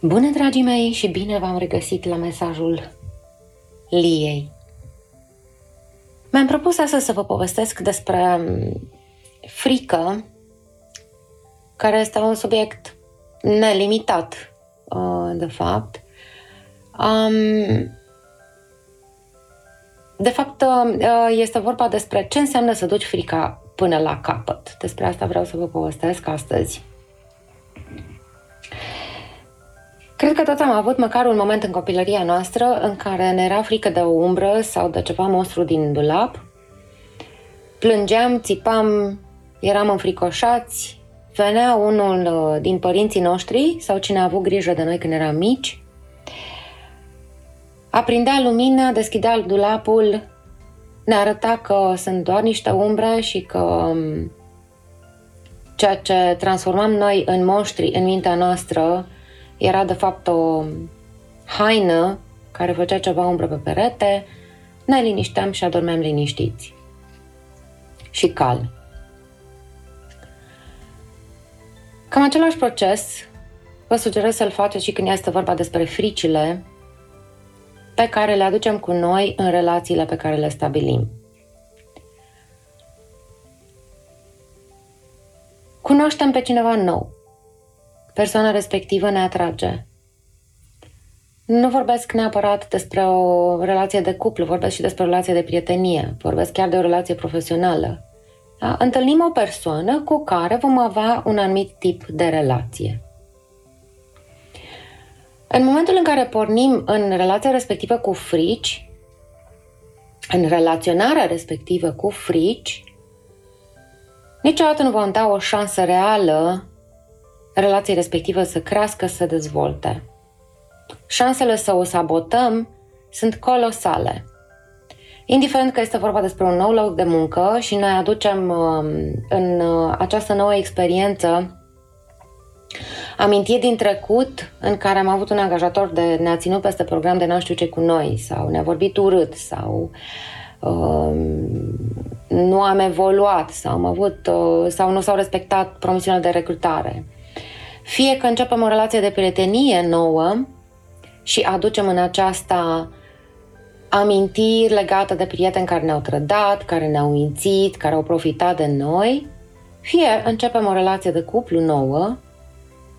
Bună, dragii mei, și bine v-am regăsit la mesajul Liei. Mi-am propus astăzi să vă povestesc despre um, frică, care este un subiect nelimitat, uh, de fapt. Um, de fapt, uh, este vorba despre ce înseamnă să duci frica până la capăt. Despre asta vreau să vă povestesc astăzi. Cred că toți am avut măcar un moment în copilăria noastră în care ne era frică de o umbră sau de ceva monstru din dulap. Plângeam, țipam, eram înfricoșați, venea unul uh, din părinții noștri sau cine a avut grijă de noi când eram mici, aprindea lumina, deschidea dulapul, ne arăta că sunt doar niște umbre și că um, ceea ce transformam noi în monștri în mintea noastră era de fapt o haină care făcea ceva umbră pe perete, ne linișteam și adormeam liniștiți și calmi. Cam același proces vă sugerez să-l faceți și când este vorba despre fricile pe care le aducem cu noi în relațiile pe care le stabilim. Cunoaștem pe cineva nou persoana respectivă ne atrage. Nu vorbesc neapărat despre o relație de cuplu, vorbesc și despre o relație de prietenie, vorbesc chiar de o relație profesională. Da? Întâlnim o persoană cu care vom avea un anumit tip de relație. În momentul în care pornim în relația respectivă cu frici, în relaționarea respectivă cu frici, niciodată nu vom da o șansă reală relației respectivă să crească, să dezvolte. Șansele să o sabotăm sunt colosale. Indiferent că este vorba despre un nou loc de muncă și noi aducem um, în uh, această nouă experiență amintiri din trecut în care am avut un angajator de ne-a ținut peste program de nu știu ce cu noi sau ne-a vorbit urât sau uh, nu am evoluat sau am avut uh, sau nu s-au respectat promisiunile de recrutare. Fie că începem o relație de prietenie nouă și aducem în aceasta amintiri legate de prieteni care ne-au trădat, care ne-au mințit, care au profitat de noi, fie începem o relație de cuplu nouă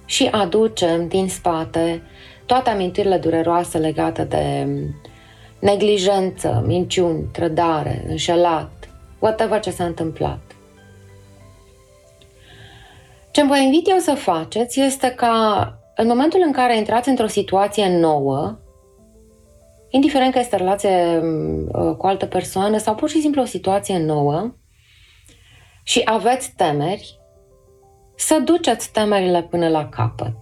și aducem din spate toate amintirile dureroase legate de neglijență, minciuni, trădare, înșelat, whatever ce s-a întâmplat. Ce vă invit eu să faceți este ca în momentul în care intrați într-o situație nouă, indiferent că este relație uh, cu altă persoană sau pur și simplu o situație nouă și aveți temeri, să duceți temerile până la capăt.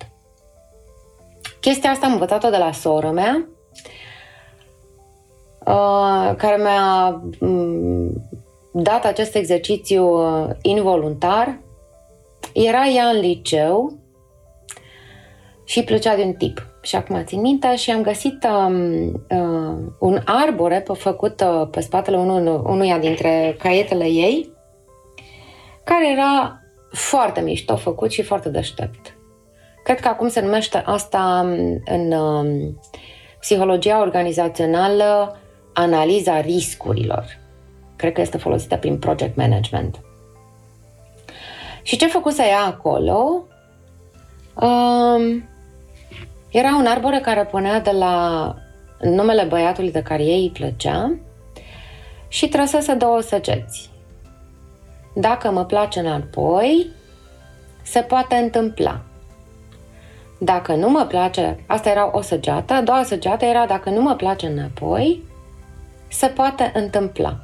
Chestia asta am învățat-o de la sora mea, uh, care mi-a mm, dat acest exercițiu uh, involuntar era ea în liceu și plăcea de un tip. Și acum țin minte și am găsit um, uh, un arbore făcut uh, pe spatele unul, unuia dintre caietele ei, care era foarte mișto făcut și foarte deștept. Cred că acum se numește asta um, în uh, psihologia organizațională analiza riscurilor. Cred că este folosită prin project management. Și ce făcuse ea acolo? Um, era un arbore care punea de la numele băiatului de care ei îi plăcea și trăsese două săgeți. Dacă mă place înapoi, se poate întâmpla. Dacă nu mă place, asta era o săgeată, a doua săgeată era dacă nu mă place înapoi, se poate întâmpla.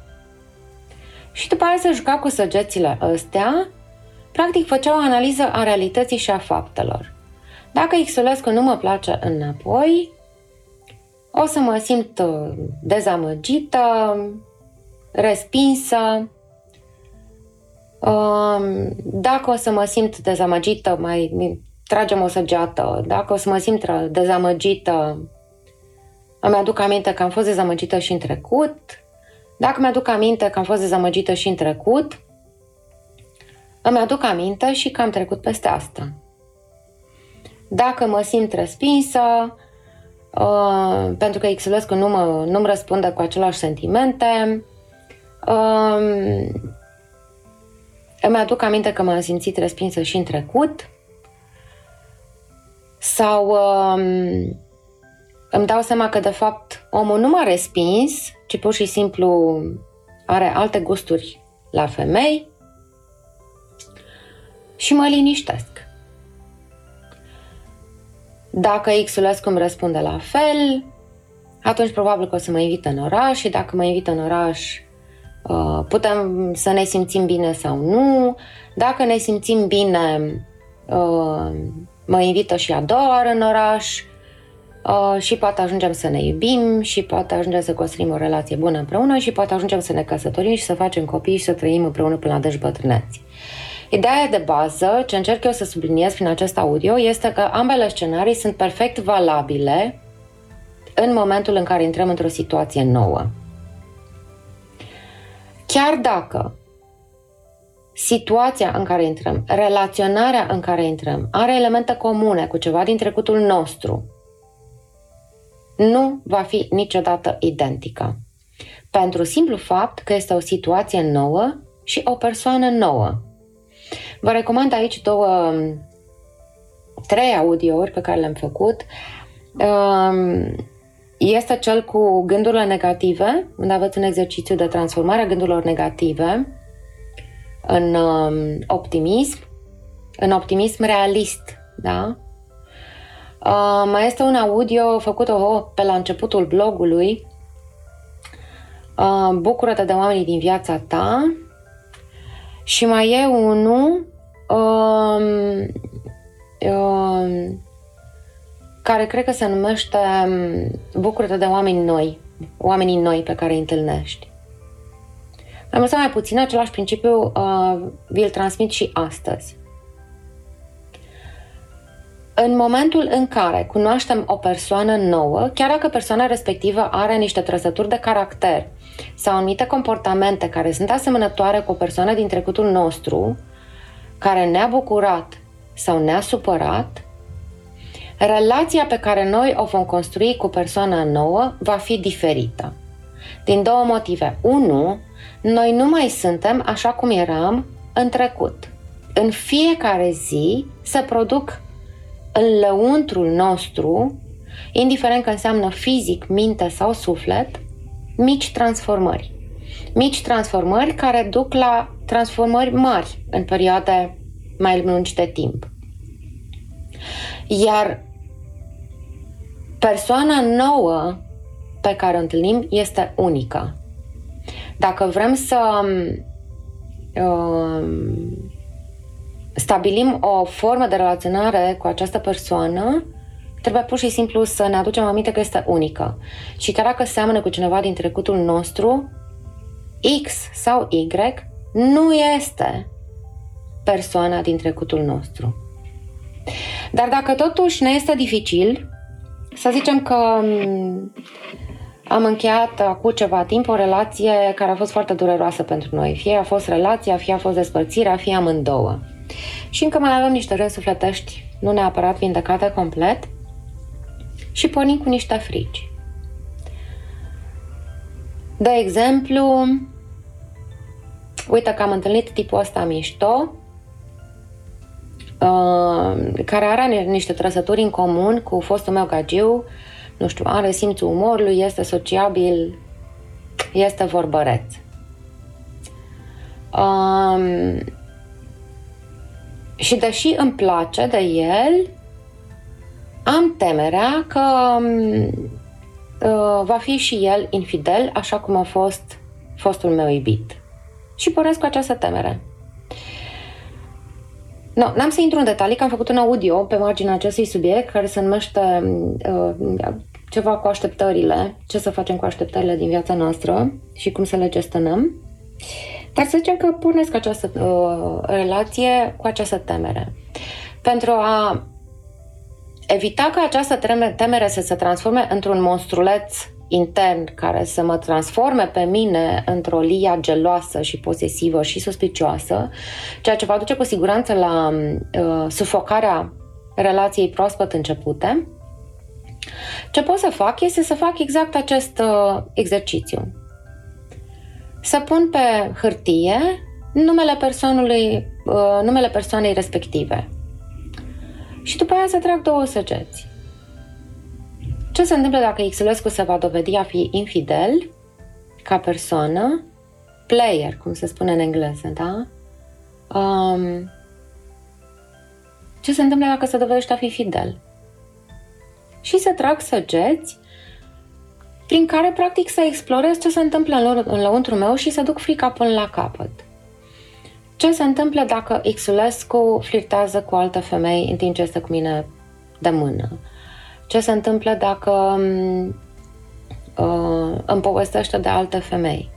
Și după aia se juca cu săgețile astea Practic făcea o analiză a realității și a faptelor. Dacă Xulescu nu mă place înapoi, o să mă simt uh, dezamăgită, respinsă. Um, dacă o să mă simt dezamăgită, mai tragem o săgeată. Dacă o să mă simt dezamăgită, îmi aduc aminte că am fost dezamăgită și în trecut. Dacă mi-aduc aminte că am fost dezamăgită și în trecut, îmi aduc aminte și că am trecut peste asta. dacă mă simt respinsă, uh, pentru că Xulescu nu mă, nu-mi răspunde cu același sentimente, uh, îmi aduc aminte că m-am simțit respinsă și în trecut, sau uh, îmi dau seama că, de fapt, omul nu m-a respins, ci pur și simplu are alte gusturi la femei și mă liniștesc. Dacă Xulescu îmi răspunde la fel, atunci probabil că o să mă invită în oraș și dacă mă invită în oraș, uh, putem să ne simțim bine sau nu. Dacă ne simțim bine, uh, mă invită și a doua oară în oraș Uh, și poate ajungem să ne iubim și poate ajungem să construim o relație bună împreună și poate ajungem să ne căsătorim și să facem copii și să trăim împreună până la deci bătrâneți. Ideea de bază, ce încerc eu să subliniez prin acest audio, este că ambele scenarii sunt perfect valabile în momentul în care intrăm într-o situație nouă. Chiar dacă situația în care intrăm, relaționarea în care intrăm, are elemente comune cu ceva din trecutul nostru, nu va fi niciodată identică. Pentru simplu fapt că este o situație nouă și o persoană nouă. Vă recomand aici două, trei audiouri pe care le-am făcut. Um, este cel cu gândurile negative, unde aveți un exercițiu de transformare a gândurilor negative în um, optimism, în optimism realist, da? Uh, mai este un audio făcut oh, pe la începutul blogului. Uh, Bucură-te de oamenii din viața ta. Și mai e unul uh, uh, care cred că se numește um, Bucură-te de oameni noi, oamenii noi pe care îi întâlnești. Mai mult sau mai puțin, același principiu uh, vi-l transmit și astăzi. În momentul în care cunoaștem o persoană nouă, chiar dacă persoana respectivă are niște trăsături de caracter sau anumite comportamente care sunt asemănătoare cu o persoană din trecutul nostru, care ne-a bucurat sau ne-a supărat, relația pe care noi o vom construi cu persoana nouă va fi diferită. Din două motive. Unu, noi nu mai suntem așa cum eram în trecut. În fiecare zi se produc în lăuntrul nostru, indiferent că înseamnă fizic, minte sau suflet, mici transformări. Mici transformări care duc la transformări mari în perioade mai lungi de timp. Iar persoana nouă pe care o întâlnim este unică. Dacă vrem să um, stabilim o formă de relaționare cu această persoană, trebuie pur și simplu să ne aducem aminte că este unică. Și chiar dacă seamănă cu cineva din trecutul nostru, X sau Y nu este persoana din trecutul nostru. Dar dacă totuși ne este dificil, să zicem că mm, am încheiat acum ceva timp o relație care a fost foarte dureroasă pentru noi. Fie a fost relația, fie a fost despărțirea, fie amândouă. Și încă mai avem niște răni sufletești, nu neapărat vindecate complet, și pornim cu niște frici. De exemplu, uite că am întâlnit tipul ăsta mișto, uh, care are niște trăsături în comun cu fostul meu gagiu, nu știu, are simțul umorului, este sociabil, este vorbăreț. Um, și deși îmi place de el, am temerea că uh, va fi și el infidel, așa cum a fost fostul meu iubit. Și pornesc cu această temere. No, n-am să intru în detalii, că am făcut un audio pe marginea acestui subiect care se numește uh, ceva cu așteptările, ce să facem cu așteptările din viața noastră și cum să le gestionăm. Dar să zicem că pornesc această uh, relație cu această temere. Pentru a evita ca această temere să se transforme într-un monstruleț intern care să mă transforme pe mine într-o lia geloasă și posesivă și suspicioasă, ceea ce va duce cu siguranță la uh, sufocarea relației proaspăt începute, ce pot să fac este să fac exact acest uh, exercițiu. Să pun pe hârtie numele persoanului, uh, numele persoanei respective. Și după aia să trag două săgeți. Ce se întâmplă dacă Xulescu se va dovedi a fi infidel ca persoană, player, cum se spune în engleză, da? Um, ce se întâmplă dacă se dovedește a fi fidel? Și să trag săgeți prin care practic să explorez ce se întâmplă în, în lăuntru meu și să duc frica până la capăt. Ce se întâmplă dacă Xulescu flirtează cu alte femei în timp ce este cu mine de mână? Ce se întâmplă dacă uh, îmi povestește de alte femei?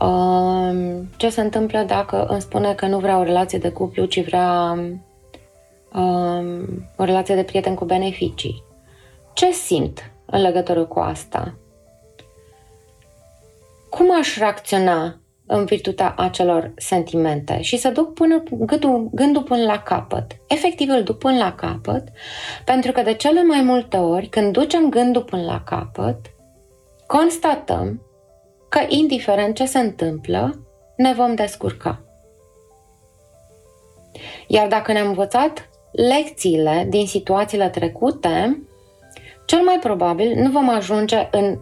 Uh, ce se întâmplă dacă îmi spune că nu vrea o relație de cuplu, ci vrea uh, o relație de prieten cu beneficii? Ce simt în legătură cu asta? Cum aș reacționa în virtutea acelor sentimente și să duc până, gândul, gândul până la capăt. Efectiv îl duc până la capăt, pentru că de cele mai multe ori, când ducem gândul până la capăt, constatăm că, indiferent ce se întâmplă, ne vom descurca. Iar dacă ne-am învățat lecțiile din situațiile trecute, cel mai probabil nu vom ajunge în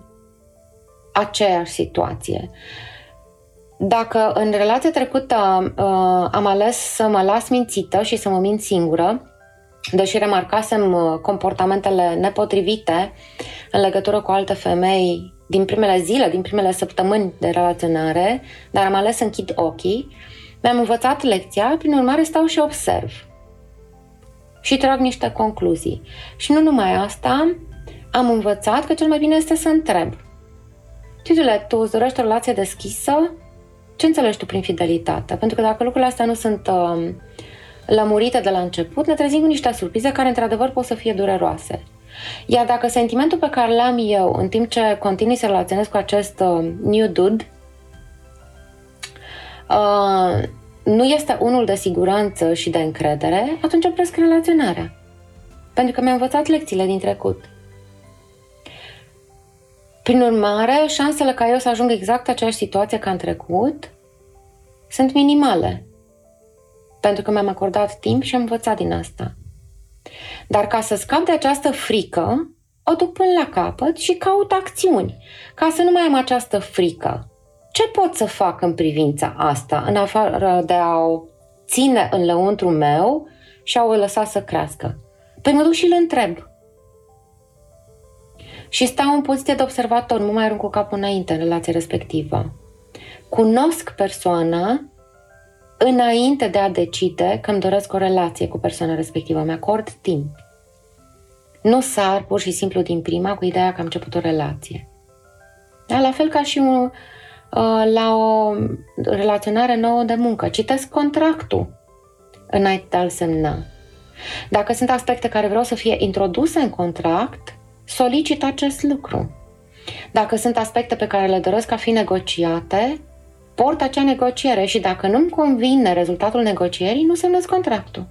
aceeași situație. Dacă în relația trecută uh, am ales să mă las mințită și să mă mint singură, deși remarcasem uh, comportamentele nepotrivite în legătură cu alte femei din primele zile, din primele săptămâni de relaționare, dar am ales să închid ochii, mi-am învățat lecția, prin urmare stau și observ. Și trag niște concluzii. Și nu numai asta, am învățat că cel mai bine este să întreb. Titule, tu îți dorești o relație deschisă ce înțelegi tu prin fidelitate? Pentru că dacă lucrurile astea nu sunt uh, lămurite de la început, ne trezim cu niște surprize care într-adevăr pot să fie dureroase. Iar dacă sentimentul pe care l-am eu în timp ce continui să relaționez cu acest uh, new dude uh, nu este unul de siguranță și de încredere, atunci opresc relaționarea. Pentru că mi-am învățat lecțiile din trecut. Prin urmare, șansele ca eu să ajung exact aceeași situație ca în trecut sunt minimale. Pentru că mi-am acordat timp și am învățat din asta. Dar ca să scap de această frică, o duc până la capăt și caut acțiuni, ca să nu mai am această frică. Ce pot să fac în privința asta, în afară de a o ține în lăuntru meu și a o lăsa să crească? Păi mă duc și îl întreb – și stau în poziție de observator, nu mai arunc cu capul înainte în relația respectivă. Cunosc persoana înainte de a decide că îmi doresc o relație cu persoana respectivă. Mi-acord timp. Nu sar pur și simplu din prima cu ideea că am început o relație. Da? La fel ca și un, uh, la o relaționare nouă de muncă. Citesc contractul înainte de a-l semna. Dacă sunt aspecte care vreau să fie introduse în contract, solicit acest lucru. Dacă sunt aspecte pe care le doresc a fi negociate, port acea negociere și dacă nu-mi convine rezultatul negocierii, nu semnez contractul.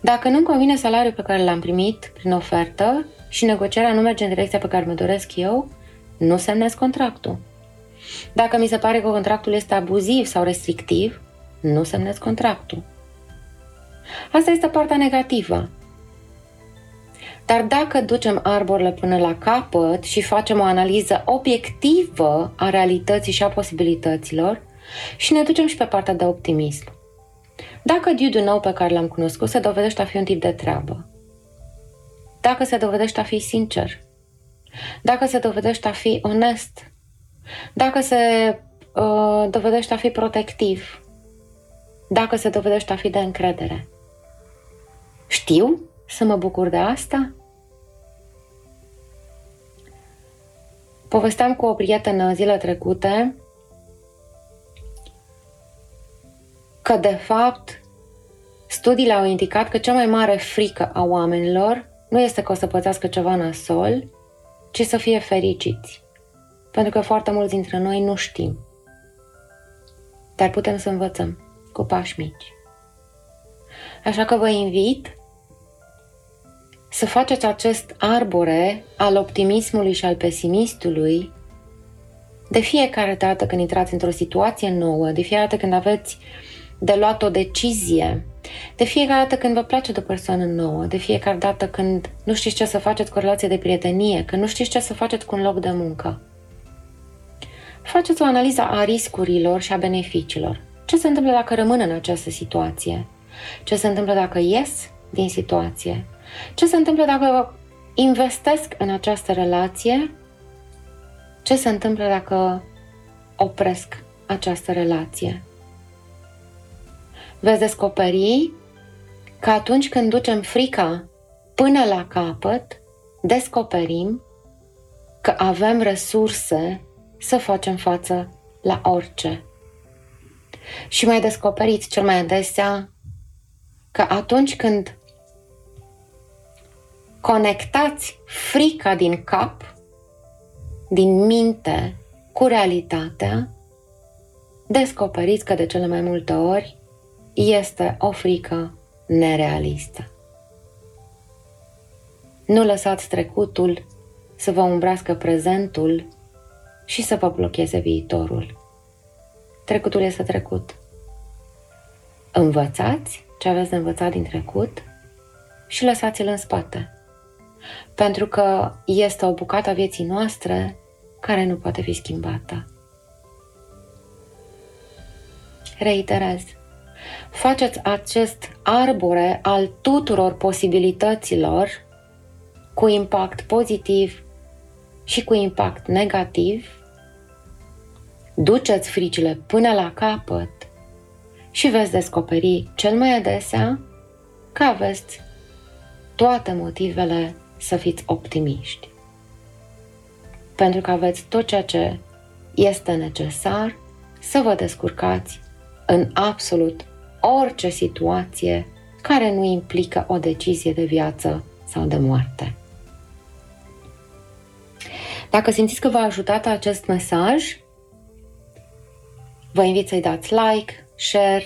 Dacă nu-mi convine salariul pe care l-am primit prin ofertă și negocierea nu merge în direcția pe care mi doresc eu, nu semnez contractul. Dacă mi se pare că contractul este abuziv sau restrictiv, nu semnez contractul. Asta este partea negativă. Dar dacă ducem arborile până la capăt și facem o analiză obiectivă a realității și a posibilităților și ne ducem și pe partea de optimism. Dacă dude nou pe care l-am cunoscut se dovedește a fi un tip de treabă, dacă se dovedește a fi sincer, dacă se dovedește a fi onest, dacă se uh, dovedește a fi protectiv, dacă se dovedește a fi de încredere. Știu să mă bucur de asta? Povesteam cu o prietenă zile trecute că, de fapt, studiile au indicat că cea mai mare frică a oamenilor nu este că o să pățească ceva nasol, ci să fie fericiți. Pentru că foarte mulți dintre noi nu știm. Dar putem să învățăm cu pași mici. Așa că vă invit să faceți acest arbore al optimismului și al pesimistului de fiecare dată când intrați într-o situație nouă, de fiecare dată când aveți de luat o decizie, de fiecare dată când vă place de o persoană nouă, de fiecare dată când nu știți ce să faceți cu o relație de prietenie, când nu știți ce să faceți cu un loc de muncă. Faceți o analiză a riscurilor și a beneficiilor. Ce se întâmplă dacă rămân în această situație? Ce se întâmplă dacă ies din situație? Ce se întâmplă dacă investesc în această relație? Ce se întâmplă dacă opresc această relație? Veți descoperi că atunci când ducem frica până la capăt, descoperim că avem resurse să facem față la orice. Și mai descoperiți cel mai adesea că atunci când conectați frica din cap, din minte, cu realitatea, descoperiți că de cele mai multe ori este o frică nerealistă. Nu lăsați trecutul să vă umbrească prezentul și să vă blocheze viitorul. Trecutul este trecut. Învățați ce aveți de învățat din trecut și lăsați-l în spate. Pentru că este o bucată a vieții noastre care nu poate fi schimbată. Reiterez, faceți acest arbore al tuturor posibilităților cu impact pozitiv și cu impact negativ, duceți fricile până la capăt și veți descoperi cel mai adesea că aveți toate motivele să fiți optimiști. Pentru că aveți tot ceea ce este necesar să vă descurcați în absolut orice situație care nu implică o decizie de viață sau de moarte. Dacă simțiți că v-a ajutat acest mesaj, vă invit să-i dați like, share,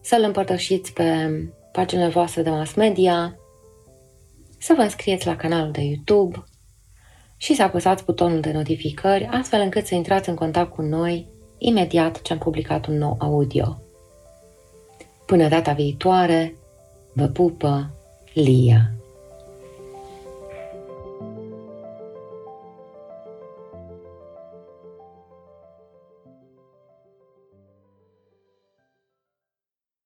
să-l împărtășiți pe paginile voastre de mass media, să vă înscrieți la canalul de YouTube și să apăsați butonul de notificări, astfel încât să intrați în contact cu noi imediat ce am publicat un nou audio. Până data viitoare, vă pupă Lia.